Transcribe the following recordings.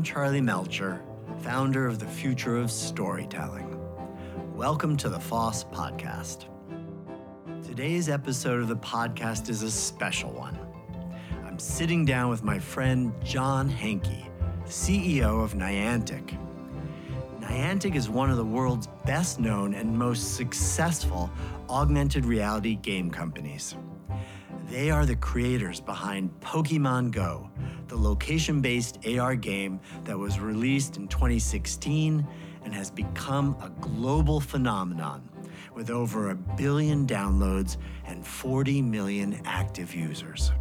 I'm Charlie Melcher, founder of the Future of Storytelling. Welcome to the FoST Podcast. Today's episode of the podcast is a special one. I'm sitting down with my friend John Hanke, CEO of Niantic. Niantic is one of the world's best known and most successful augmented reality game companies. They are the creators behind Pokemon Go, the location based AR game that was released in 2016 and has become a global phenomenon with over a billion downloads and 40 million active users.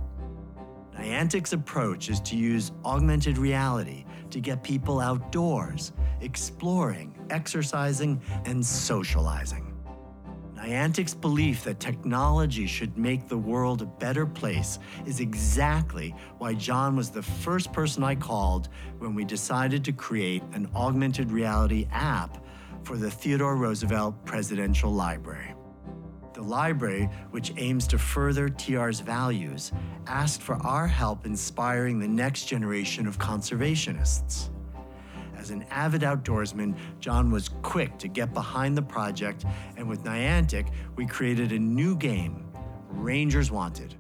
Niantic's approach is to use augmented reality to get people outdoors, exploring, exercising, and socializing. Niantic's belief that technology should make the world a better place is exactly why John was the first person I called when we decided to create an augmented reality app for the Theodore Roosevelt Presidential Library. The library, which aims to further TR's values, asked for our help inspiring the next generation of conservationists. As an avid outdoorsman, John was quick to get behind the project, and with Niantic, we created a new game, Rangers Wanted.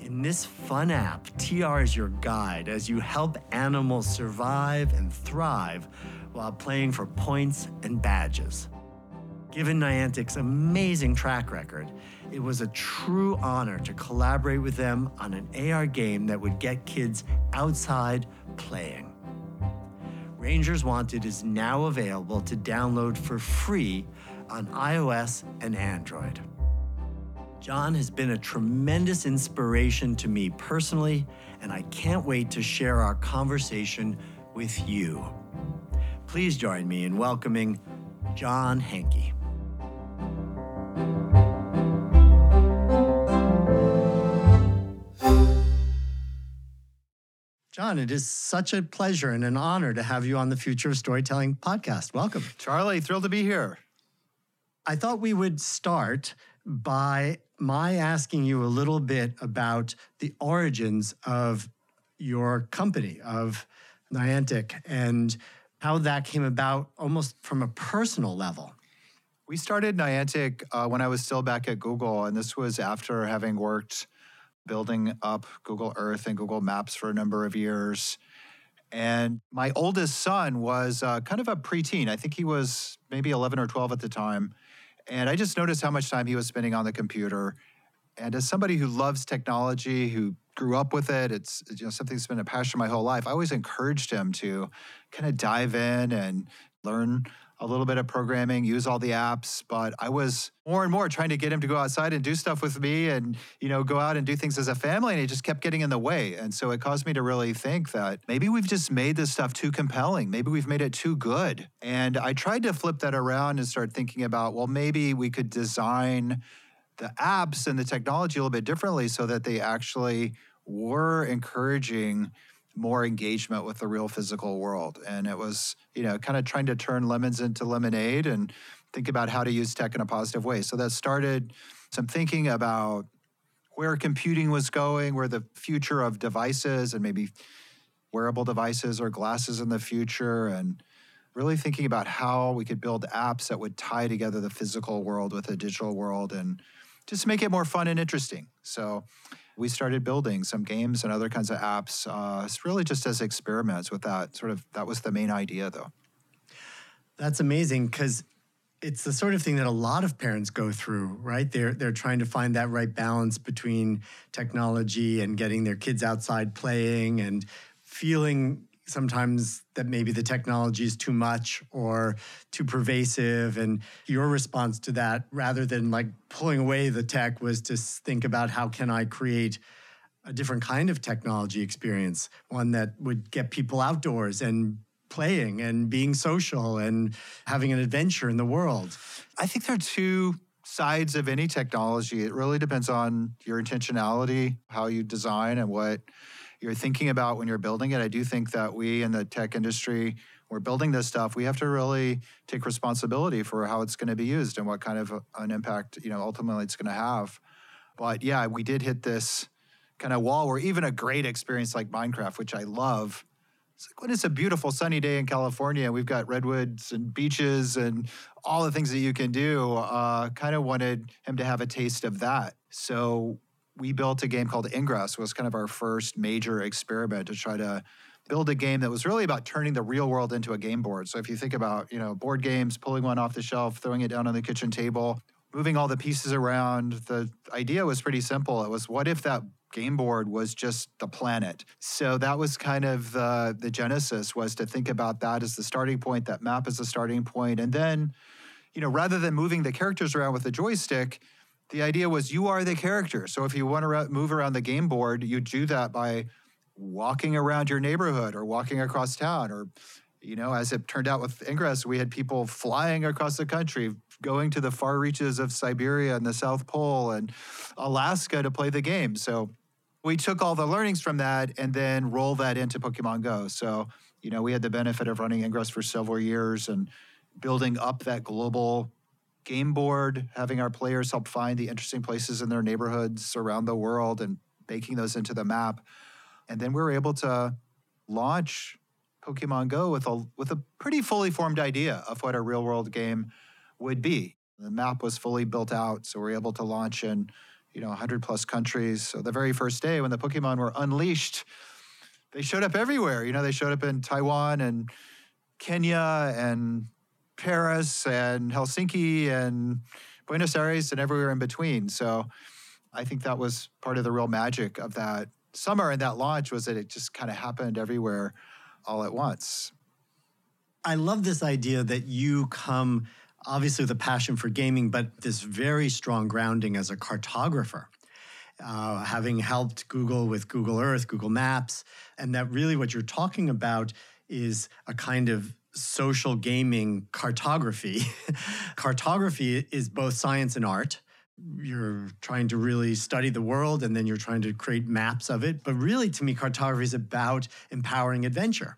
In this fun app, TR is your guide as you help animals survive and thrive while playing for points and badges. Given Niantic's amazing track record, it was a true honor to collaborate with them on an AR game that would get kids outside playing. Rangers Wanted is now available to download for free on iOS and Android. John has been a tremendous inspiration to me personally, and I can't wait to share our conversation with you. Please join me in welcoming John Hanke. John, it is such a pleasure and an honor to have you on the Future of Storytelling podcast. Welcome. Charlie, thrilled to be here. I thought we would start by my asking you a little bit about the origins of your company, of Niantic, and how that came about almost from a personal level. We started Niantic uh, when I was still back at Google, and this was after having worked building up Google Earth and Google Maps for a number of years. And my oldest son was uh, kind of a preteen. I think he was maybe 11 or 12 at the time. And I just noticed how much time he was spending on the computer. And as somebody who loves technology, who grew up with it, it's you know something that's been a passion my whole life. I always encouraged him to kind of dive in and learn a little bit of programming, use all the apps, but I was more and more trying to get him to go outside and do stuff with me and, you know, go out and do things as a family. And he just kept getting in the way. And so it caused me to really think that maybe we've just made this stuff too compelling. Maybe we've made it too good. And I tried to flip that around and start thinking about, well, maybe we could design the apps and the technology a little bit differently so that they actually were encouraging more engagement with the real physical world. And it was, you know, kind of trying to turn lemons into lemonade and think about how to use tech in a positive way. So that started some thinking about where computing was going, where the future of devices and maybe wearable devices or glasses in the future, and really thinking about how we could build apps that would tie together the physical world with the digital world and just make it more fun and interesting. So we started building some games and other kinds of apps. Uh, it's really just as experiments with that. Sort of that was the main idea, though. That's amazing because it's the sort of thing that a lot of parents go through, right? They're they're trying to find that right balance between technology and getting their kids outside playing and feeling sometimes that maybe the technology is too much or too pervasive. And your response to that rather than like pulling away the tech was to think about how can i create a different kind of technology experience one that would get people outdoors and playing and being social and having an adventure in the world. I think there are two sides of any technology it really depends on your intentionality how you design and what you're thinking about when you're building it. I do think that we in the tech industry, we're building this stuff. We have to really take responsibility for how it's going to be used and what kind of uh, an impact, you know, ultimately it's going to have. But yeah, we did hit this kind of wall where even a great experience like Minecraft, which I love, It's like when it's a beautiful sunny day in California, we've got redwoods and beaches and all the things that you can do. Uh, kind of wanted him to have a taste of that. So we built a game called Ingress, was kind of our first major experiment to try to build a game that was really about turning the real world into a game board. So if you think about, you know, board games, pulling one off the shelf, throwing it down on the kitchen table, moving all the pieces around, the idea was pretty simple. It was what if that game board was just the planet. So that was kind of the the genesis was to think about that as the starting point, that map as the starting point, and then, you know, rather than moving the characters around with a joystick, the idea was you are the character. So if you want to move around the game board, you do that by walking around your neighborhood or walking across town or you know as it turned out with ingress we had people flying across the country going to the far reaches of siberia and the south pole and alaska to play the game so we took all the learnings from that and then rolled that into pokemon go so you know we had the benefit of running ingress for several years and building up that global game board having our players help find the interesting places in their neighborhoods around the world and baking those into the map and then we were able to launch Pokemon Go with a with a pretty fully formed idea of what a real world game would be. The map was fully built out, so we are able to launch in you know 100 plus countries. So the very first day when the Pokemon were unleashed, they showed up everywhere. You know, they showed up in Taiwan and Kenya and Paris and Helsinki and Buenos Aires and everywhere in between. So I think that was part of the real magic of that summer and that launch was that it just kind of happened everywhere all at once. I love this idea that you come obviously with a passion for gaming, but this very strong grounding as a cartographer. Uh, having helped Google with Google Earth, Google Maps, and that really what you're talking about is a kind of social gaming cartography. cartography is both science and art you're trying to really study the world and then you're trying to create maps of it. But really, to me, cartography is about empowering adventure.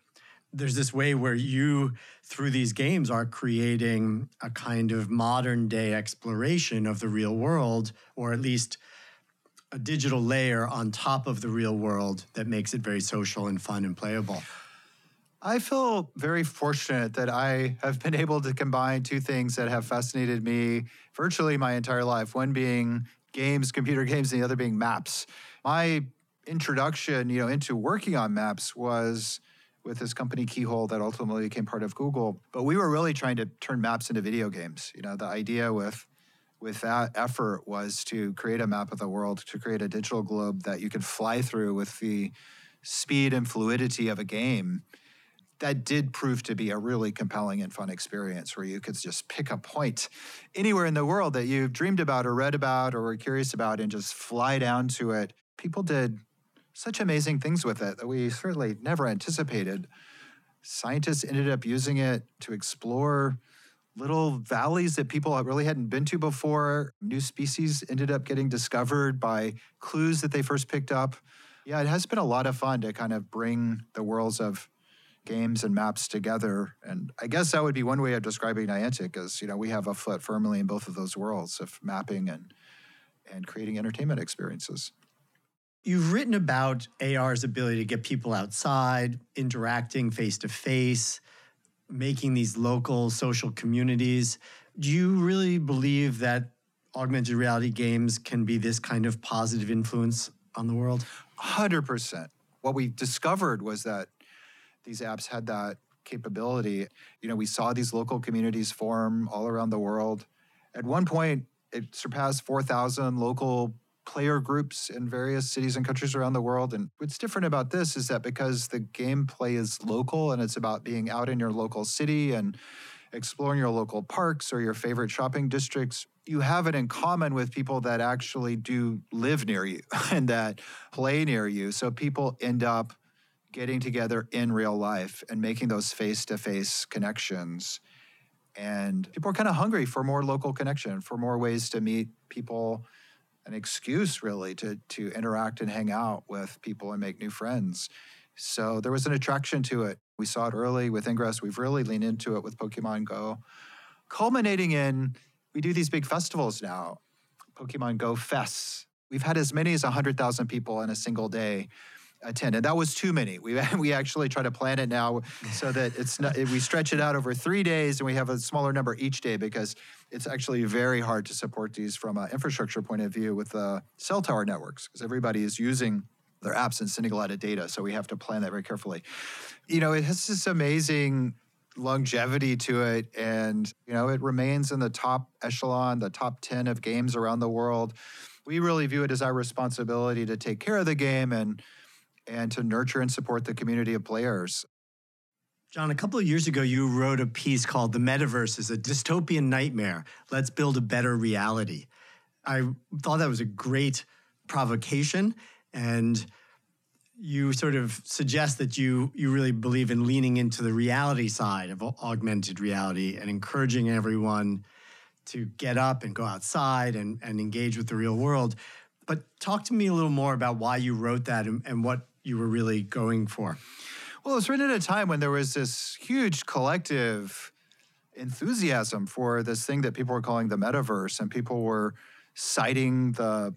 There's this way where you, through these games, are creating a kind of modern day exploration of the real world, or at least a digital layer on top of the real world that makes it very social and fun and playable. I feel very fortunate that I have been able to combine two things that have fascinated me virtually my entire life. One being games, computer games, and the other being maps. My introduction, you know, into working on maps was with this company Keyhole that ultimately became part of Google. But we were really trying to turn maps into video games. You know, the idea with with that effort was to create a map of the world, to create a digital globe that you could fly through with the speed and fluidity of a game that did prove to be a really compelling and fun experience where you could just pick a point anywhere in the world that you've dreamed about or read about or were curious about and just fly down to it. People did such amazing things with it that we certainly never anticipated. Scientists ended up using it to explore little valleys that people really hadn't been to before. New species ended up getting discovered by clues that they first picked up. Yeah, it has been a lot of fun to kind of bring the worlds of games and maps together. And I guess that would be one way of describing Niantic is, you know, we have a foot firmly in both of those worlds of mapping and and creating entertainment experiences. You've written about AR's ability to get people outside, interacting face to face, making these local social communities. Do you really believe that augmented reality games can be this kind of positive influence on the world? 100%. What we discovered was that these apps had that capability. You know, we saw these local communities form all around the world. At one point, it surpassed 4,000 local player groups in various cities and countries around the world. And what's different about this is that because the gameplay is local and it's about being out in your local city and exploring your local parks or your favorite shopping districts, you have it in common with people that actually do live near you and that play near you. So people end up getting together in real life and making those face to face connections. And people are kind of hungry for more local connection, for more ways to meet people, an excuse really to, to interact and hang out with people and make new friends. So there was an attraction to it. We saw it early with Ingress. We've really leaned into it with Pokemon Go, culminating in we do these big festivals now, Pokemon Go Fests. We've had as many as 100,000 people in a single day attend, and that was too many. We we actually try to plan it now so that it's not we stretch it out over three days, and we have a smaller number each day because it's actually very hard to support these from an infrastructure point of view with the cell tower networks because everybody is using their apps and sending a lot of data. So we have to plan that very carefully. You know, it has this amazing longevity to it and you know it remains in the top echelon the top 10 of games around the world we really view it as our responsibility to take care of the game and and to nurture and support the community of players John, a couple of years ago, you wrote a piece called The Metaverse is a Dystopian Nightmare. Let's Build a Better Reality. I thought that was a great provocation. And you sort of suggest that you you really believe in leaning into the reality side of augmented reality and encouraging everyone to get up and go outside and, and engage with the real world. But talk to me a little more about why you wrote that and, and what you were really going for. Well, it was written at a time when there was this huge collective enthusiasm for this thing that people were calling the metaverse, and people were citing the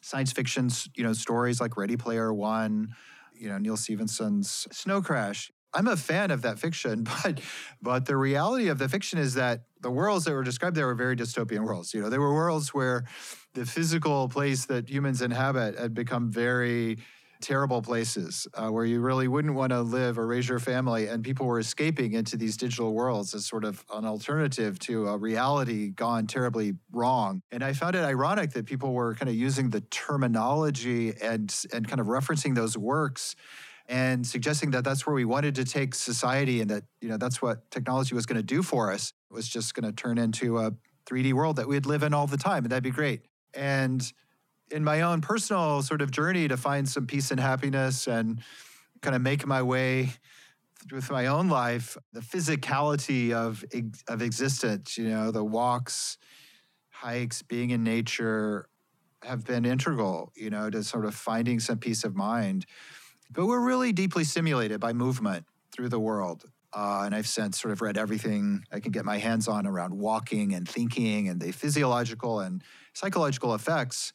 science fiction, you know, stories like Ready Player One, you know, Neal Stephenson's Snow Crash. I'm a fan of that fiction, but but the reality of the fiction is that the worlds that were described there were very dystopian worlds. You know, they were worlds where the physical place that humans inhabit had become very terrible places uh, where you really wouldn't want to live or raise your family. And people were escaping into these digital worlds as sort of an alternative to a reality gone terribly wrong. And I found it ironic that people were kind of using the terminology and, and kind of referencing those works and suggesting that that's where we wanted to take society and that you know that's what technology was going to do for us it was just going to turn into a 3d world that we'd live in all the time and that'd be great and in my own personal sort of journey to find some peace and happiness and kind of make my way with my own life, the physicality of of existence, you know, the walks, hikes, being in nature have been integral, you know, to sort of finding some peace of mind. But we're really deeply stimulated by movement through the world. Uh, and I've since sort of read everything I can get my hands on around walking and thinking and the physiological and psychological effects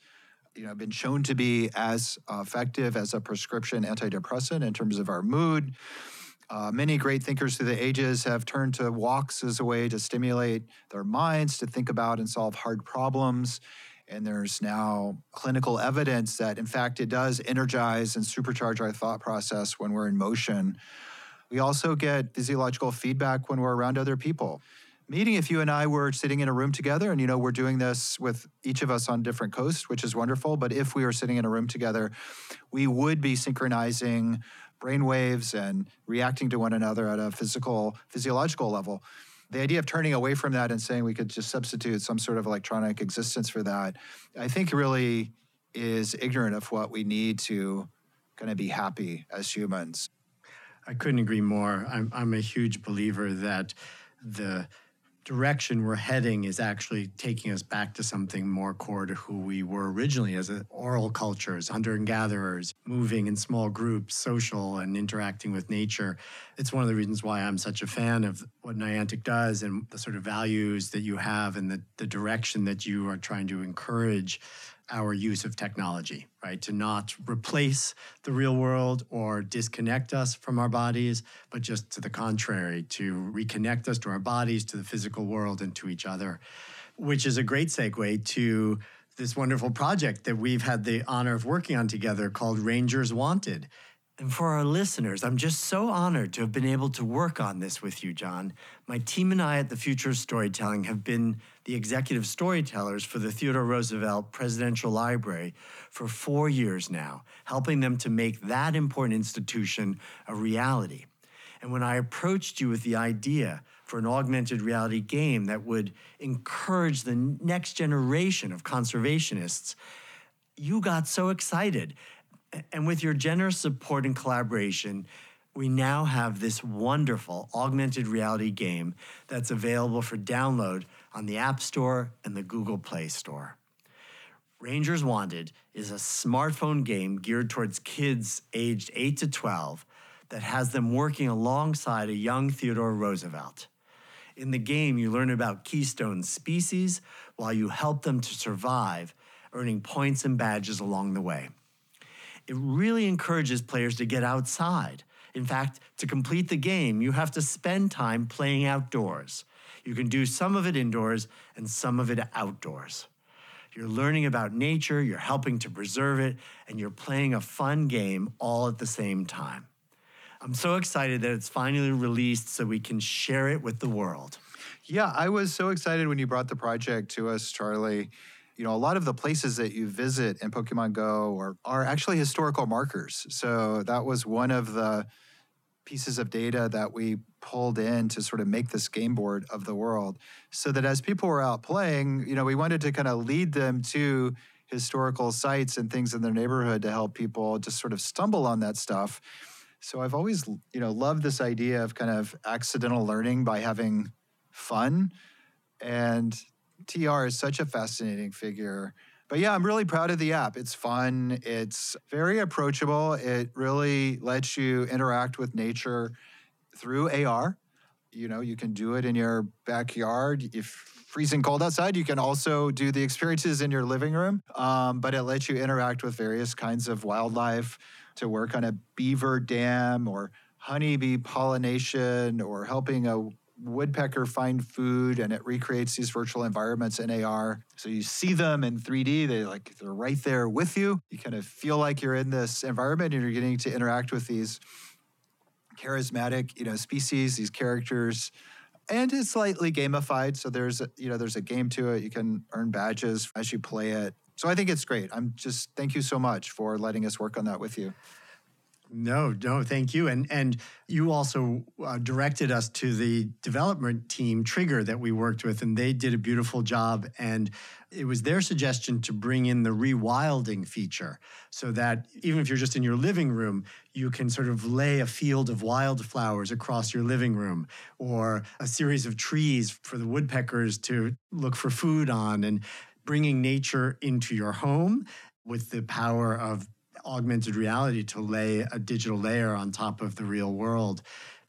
you know, been shown to be as effective as a prescription antidepressant in terms of our mood. Uh, many great thinkers through the ages have turned to walks as a way to stimulate their minds, to think about and solve hard problems. And there's now clinical evidence that, in fact, it does energize and supercharge our thought process when we're in motion. We also get physiological feedback when we're around other people meeting if you and I were sitting in a room together, and you know, we're doing this with each of us on different coasts, which is wonderful. But if we were sitting in a room together, we would be synchronizing brain waves and reacting to one another at a physical, physiological level. The idea of turning away from that and saying we could just substitute some sort of electronic existence for that, I think really is ignorant of what we need to kind of be happy as humans. I couldn't agree more. I'm, I'm a huge believer that the direction we're heading is actually taking us back to something more core to who we were originally as oral cultures, hunter and gatherers, moving in small groups, social and interacting with nature. It's one of the reasons why I'm such a fan of what Niantic does and the sort of values that you have and the, the direction that you are trying to encourage our use of technology, right? To not replace the real world or disconnect us from our bodies, but just to the contrary, to reconnect us to our bodies, to the physical world, and to each other, which is a great segue to this wonderful project that we've had the honor of working on together called Rangers Wanted. And for our listeners, I'm just so honored to have been able to work on this with you, John. My team and I at the Future of Storytelling have been the executive storytellers for the Theodore Roosevelt Presidential Library for four years now, helping them to make that important institution a reality. And when I approached you with the idea for an augmented reality game that would encourage the next generation of conservationists, you got so excited. And with your generous support and collaboration, we now have this wonderful augmented reality game that's available for download on the App Store and the Google Play Store. Rangers Wanted is a smartphone game geared towards kids aged 8 to 12 that has them working alongside a young Theodore Roosevelt. In the game, you learn about keystone species while you help them to survive, earning points and badges along the way. it really encourages players to get outside. In fact, to complete the game, you have to spend time playing outdoors. You can do some of it indoors and some of it outdoors. You're learning about nature, you're helping to preserve it, and you're playing a fun game all at the same time. I'm so excited that it's finally released so we can share it with the world. Yeah, I was so excited when you brought the project to us, Charlie. You know, a lot of the places that you visit in Pokemon Go are, are actually historical markers. So that was one of the pieces of data that we pulled in to sort of make this game board of the world. So that as people were out playing you know we wanted to kind of lead them to historical sites and things in their neighborhood to help people just sort of stumble on that stuff. So i've always you know loved this idea of kind of accidental learning by having fun. And tr is such a fascinating figure but yeah, I'm really proud of the app. It's fun, it's very approachable. It really lets you interact with nature through AR. You know, you can do it in your backyard. If freezing cold outside, you can also do the experiences in your living room. Um, but it lets you interact with various kinds of wildlife to work on a beaver dam or honeybee pollination or helping a woodpecker find food and it recreates these virtual environments in AR. So you see them in 3D, they like they're right there with you. You kind of feel like you're in this environment and you're getting to interact with these charismatic, you know, species, these characters. And it's slightly gamified, so there's a, you know there's a game to it. You can earn badges as you play it. So I think it's great. I'm just thank you so much for letting us work on that with you. No, no, thank you. And and you also uh, directed us to the development team Trigger that we worked with, and they did a beautiful job. And it was their suggestion to bring in the rewilding feature, so that even if you're just in your living room, you can sort of lay a field of wildflowers across your living room, or a series of trees for the woodpeckers to look for food on, and bringing nature into your home with the power of augmented reality to lay a digital layer on top of the real world.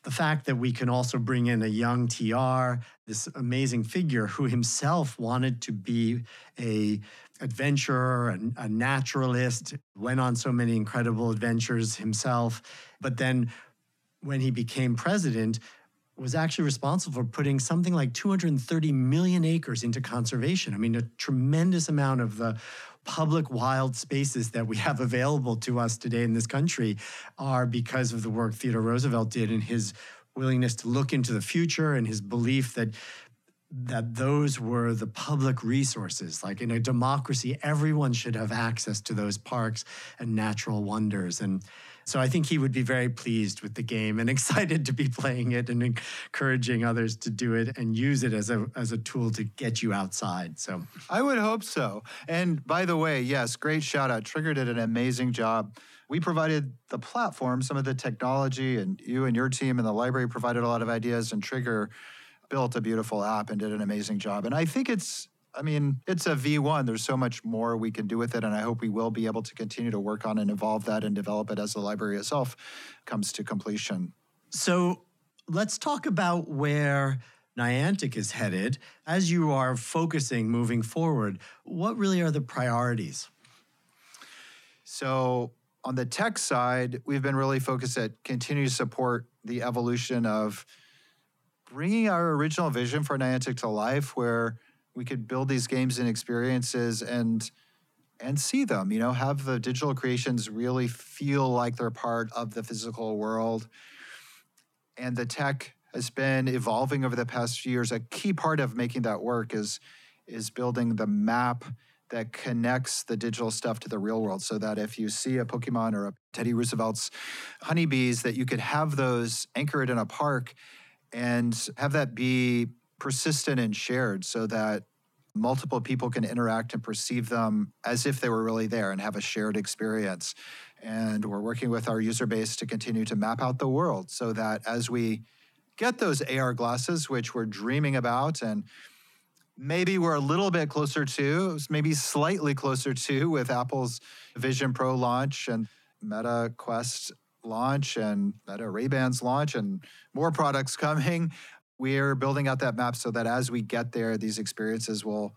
The fact that we can also bring in a young TR, this amazing figure who himself wanted to be a adventurer, and a naturalist, went on so many incredible adventures himself, but then when he became president, was actually responsible for putting something like 230 million acres into conservation. I mean, a tremendous amount of the public wild spaces that we have available to us today in this country are because of the work Theodore Roosevelt did and his willingness to look into the future and his belief that that those were the public resources. Like in a democracy, everyone should have access to those parks and natural wonders. And so I think he would be very pleased with the game and excited to be playing it and encouraging others to do it and use it as a as a tool to get you outside. So I would hope so. And by the way, yes, great shout out. Trigger did an amazing job. We provided the platform, some of the technology, and you and your team and the library provided a lot of ideas, and Trigger built a beautiful app and did an amazing job. And I think it's I mean, it's a V1. There's so much more we can do with it. And I hope we will be able to continue to work on and evolve that and develop it as the library itself comes to completion. So let's talk about where Niantic is headed. As you are focusing moving forward, what really are the priorities? So, on the tech side, we've been really focused at continuing to support the evolution of bringing our original vision for Niantic to life, where we could build these games and experiences and and see them you know have the digital creations really feel like they're part of the physical world. And the tech has been evolving over the past few years. A key part of making that work is is building the map that connects the digital stuff to the real world so that if you see a pokemon or a teddy roosevelt's honeybees that you could have those anchored in a park and have that be persistent and shared so that multiple people can interact and perceive them as if they were really there and have a shared experience. And we're working with our user base to continue to map out the world so that as we get those AR glasses, which we're dreaming about, and maybe we're a little bit closer to, maybe slightly closer to with Apple's Vision Pro launch and Meta Quest launch and Meta Ray-Bans launch and more products coming we're building out that map so that as we get there, these experiences will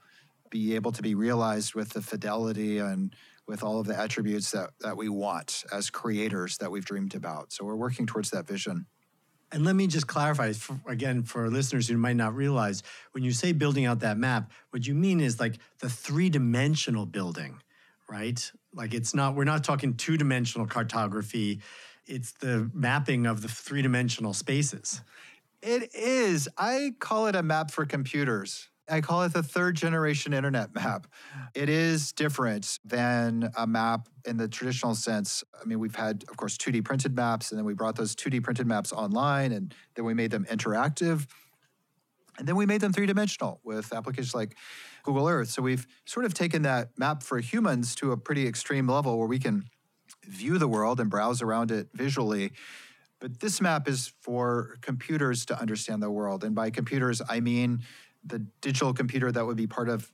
be able to be realized with the fidelity and with all of the attributes that, that we want as creators that we've dreamed about. So we're working towards that vision. And let me just clarify for, again for listeners who might not realize when you say building out that map, what you mean is like the three dimensional building, right? Like it's not, we're not talking two dimensional cartography, it's the mapping of the three dimensional spaces. It is. I call it a map for computers. I call it the third generation internet map. It is different than a map in the traditional sense. I mean, we've had, of course, 2D printed maps, and then we brought those 2D printed maps online, and then we made them interactive. And then we made them three dimensional with applications like Google Earth. So we've sort of taken that map for humans to a pretty extreme level where we can view the world and browse around it visually. But this map is for computers to understand the world. And by computers, I mean the digital computer that would be part of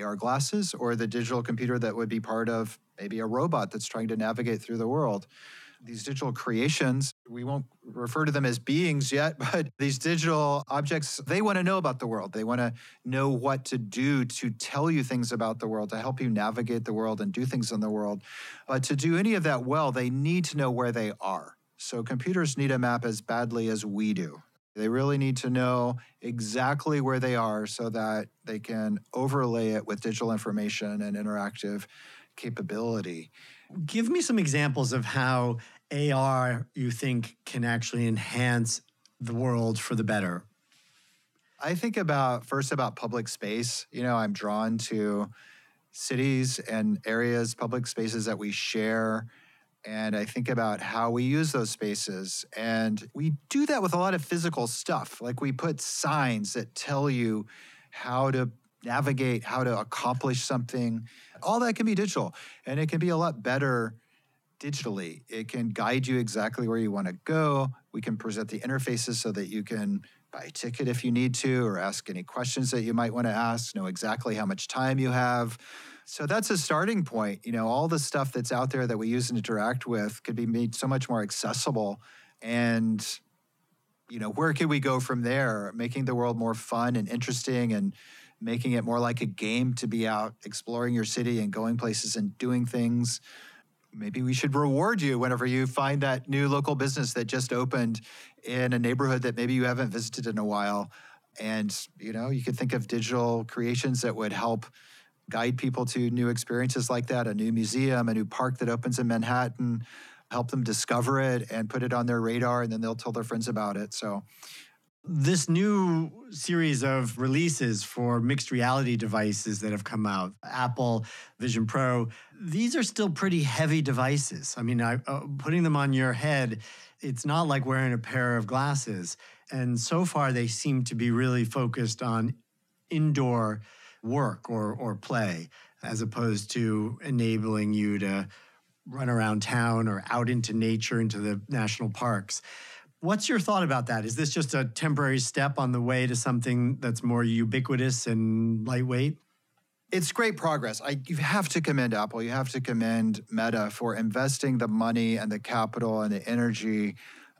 AR glasses or the digital computer that would be part of maybe a robot that's trying to navigate through the world. These digital creations, we won't refer to them as beings yet, but these digital objects, they want to know about the world. They want to know what to do to tell you things about the world, to help you navigate the world and do things in the world. But to do any of that well, they need to know where they are. So computers need a map as badly as we do. They really need to know exactly where they are so that they can overlay it with digital information and interactive capability. Give me some examples of how AR you think can actually enhance the world for the better. I think about first about public space. You know, I'm drawn to cities and areas, public spaces that we share and I think about how we use those spaces. And we do that with a lot of physical stuff. Like we put signs that tell you how to navigate, how to accomplish something. All that can be digital, and it can be a lot better digitally. It can guide you exactly where you want to go. We can present the interfaces so that you can buy a ticket if you need to, or ask any questions that you might want to ask, know exactly how much time you have. So that's a starting point. You know, all the stuff that's out there that we use and interact with could be made so much more accessible. And, you know, where can we go from there? Making the world more fun and interesting and making it more like a game to be out exploring your city and going places and doing things. Maybe we should reward you whenever you find that new local business that just opened in a neighborhood that maybe you haven't visited in a while. And, you know, you could think of digital creations that would help guide people to new experiences like that, a new museum, a new park that opens in Manhattan, help them discover it and put it on their radar, and then they'll tell their friends about it. So, this new series of releases for mixed reality devices that have come out, Apple Vision Pro, these are still pretty heavy devices. I mean, I, uh, putting them on your head, it's not like wearing a pair of glasses. And so far, they seem to be really focused on indoor work or, or play, as opposed to enabling you to run around town or out into nature, into the national parks. What's your thought about that? Is this just a temporary step on the way to something that's more ubiquitous and lightweight? It's great progress. I, you have to commend Apple. You have to commend Meta for investing the money and the capital and the energy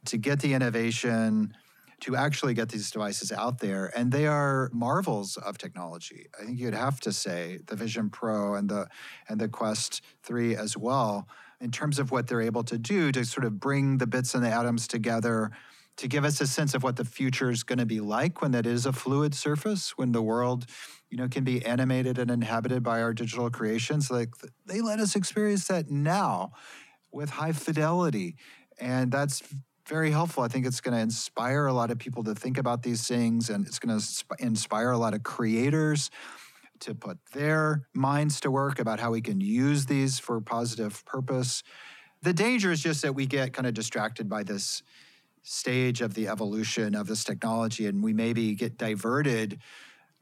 to get the innovation to actually get these devices out there. And they are marvels of technology. I think you'd have to say the Vision Pro and the and the Quest 3 as well, in terms of what they're able to do to sort of bring the bits and the atoms together to give us a sense of what the future is going to be like when that is a fluid surface, when the world, you know, can be animated and inhabited by our digital creations. Like they let us experience that now with high fidelity. And that's very helpful. I think it's going to inspire a lot of people to think about these things, and it's going to inspire a lot of creators to put their minds to work about how we can use these for positive purpose. The danger is just that we get kind of distracted by this stage of the evolution of this technology, and we maybe get diverted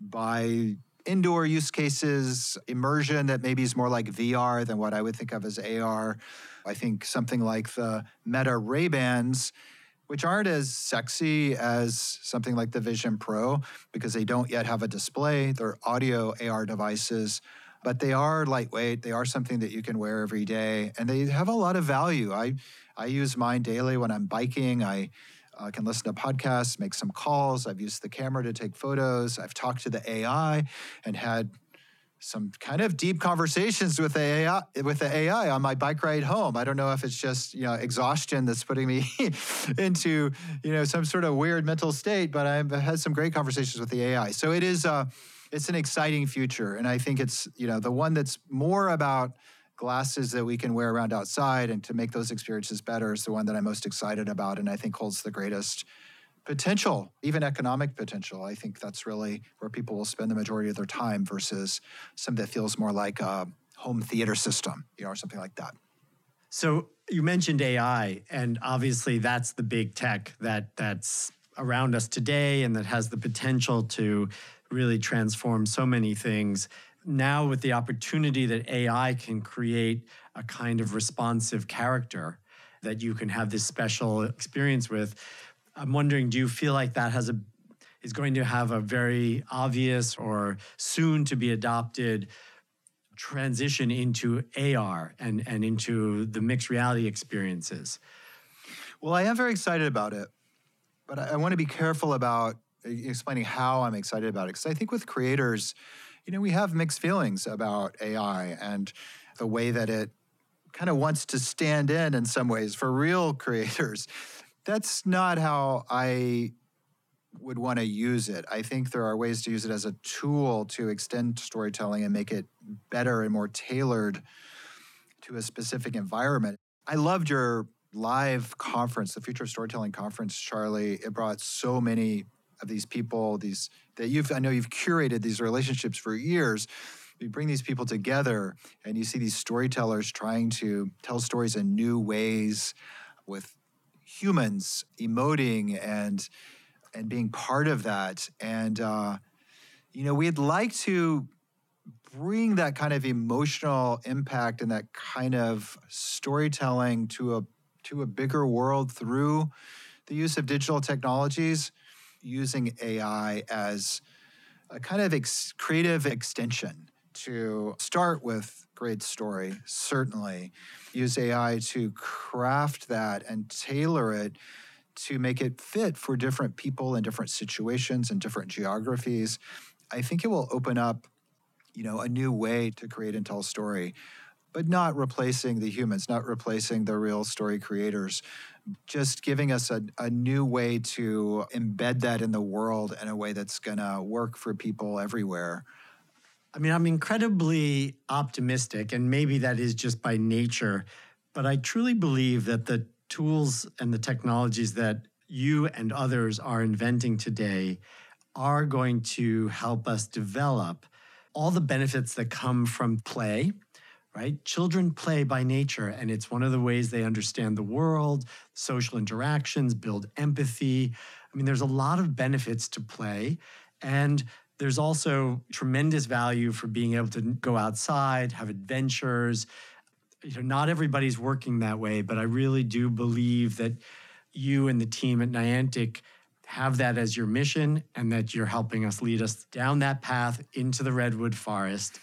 by indoor use cases, immersion that maybe is more like VR than what I would think of as AR. I think something like the Meta Ray Bans, which aren't as sexy as something like the Vision Pro because they don't yet have a display. They're audio AR devices, but they are lightweight. They are something that you can wear every day, and they have a lot of value. I I use mine daily when I'm biking. I uh, can listen to podcasts, make some calls. I've used the camera to take photos. I've talked to the AI and had some kind of deep conversations with the AI with the AI on my bike ride home. I don't know if it's just you know exhaustion that's putting me into you know some sort of weird mental state, but I've had some great conversations with the AI. So it is uh, it's an exciting future, and I think it's you know the one that's more about glasses that we can wear around outside and to make those experiences better is the one that I'm most excited about, and I think holds the greatest potential, even economic potential. I think that's really where people will spend the majority of their time versus something that feels more like a home theater system, you know, or something like that. So you mentioned AI, and obviously that's the big tech that that's around us today and that has the potential to really transform so many things. Now, with the opportunity that AI can create a kind of responsive character that you can have this special experience with, I'm wondering, do you feel like that has a is going to have a very obvious or soon to be adopted transition into AR and, and into the mixed reality experiences? Well, I am very excited about it, but I, I want to be careful about uh, explaining how I'm excited about it. Because I think with creators, you know, we have mixed feelings about AI and the way that it kind of wants to stand in in some ways for real creators that's not how I would want to use it. I think there are ways to use it as a tool to extend storytelling and make it better and more tailored to a specific environment. I loved your live conference, the Future of Storytelling conference, Charlie. It brought so many of these people, these that you've I know you've curated these relationships for years. You bring these people together and you see these storytellers trying to tell stories in new ways with humans emoting and and being part of that. And uh, you know, we'd like to bring that kind of emotional impact and that kind of storytelling to a to a bigger world through the use of digital technologies, using AI as a kind of ex- creative extension to start with great story, certainly. Use AI to craft that and tailor it to make it fit for different people in different situations and different geographies. I think it will open up, you know, a new way to create and tell story, but not replacing the humans, not replacing the real story creators, just giving us a, a new way to embed that in the world in a way that's going to work for people everywhere. I mean, I'm incredibly optimistic, and maybe that is just by nature, but I truly believe that the tools and the technologies that you and others are inventing today are going to help us develop all the benefits that come from play, right? Children play by nature, and it's one of the ways they understand the world, social interactions, build empathy. I mean, there's a lot of benefits to play. And there's also tremendous value for being able to go outside, have adventures. You know, not everybody's working that way, but I really do believe that you and the team at Niantic have that as your mission and that you're helping us lead us down that path into the redwood forest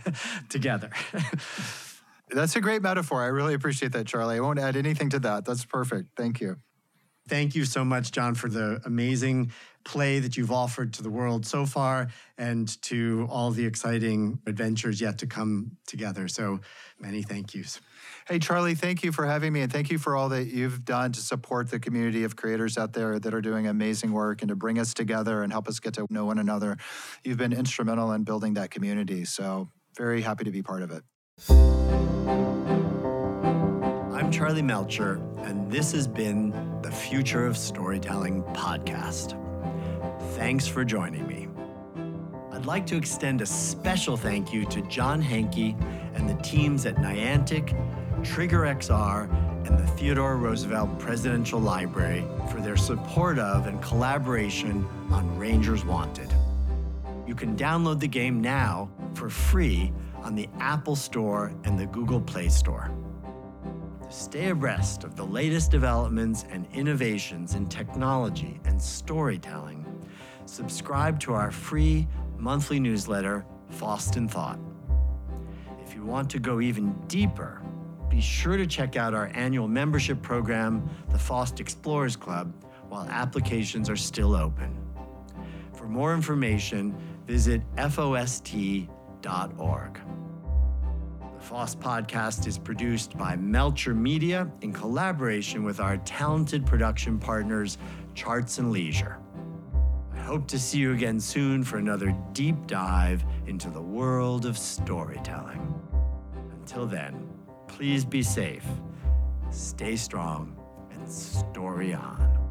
together. That's a great metaphor. I really appreciate that, Charlie. I won't add anything to that. That's perfect. Thank you. Thank you so much, John, for the amazing play that you've offered to the world so far and to all the exciting adventures yet to come together. So many thank yous. Hey, Charlie, thank you for having me and thank you for all that you've done to support the community of creators out there that are doing amazing work and to bring us together and help us get to know one another. You've been instrumental in building that community. So, very happy to be part of it. I'm Charlie Melcher, and this has been the Future of Storytelling podcast. Thanks for joining me. I'd like to extend a special thank you to John Hanke and the teams at Niantic, Trigger XR, and the Theodore Roosevelt Presidential Library for their support of and collaboration on Rangers Wanted. You can download the game now for free on the Apple Store and the Google Play Store. Stay abreast of the latest developments and innovations in technology and storytelling. Subscribe to our free monthly newsletter, FOST in Thought. If you want to go even deeper, be sure to check out our annual membership program, the FOST Explorers Club, while applications are still open. For more information, visit FOST.org. FoST podcast is produced by Melcher Media in collaboration with our talented production partners, Charts and Leisure. I hope to see you again soon for another deep dive into the world of storytelling. Until then, please be safe, stay strong, and story on.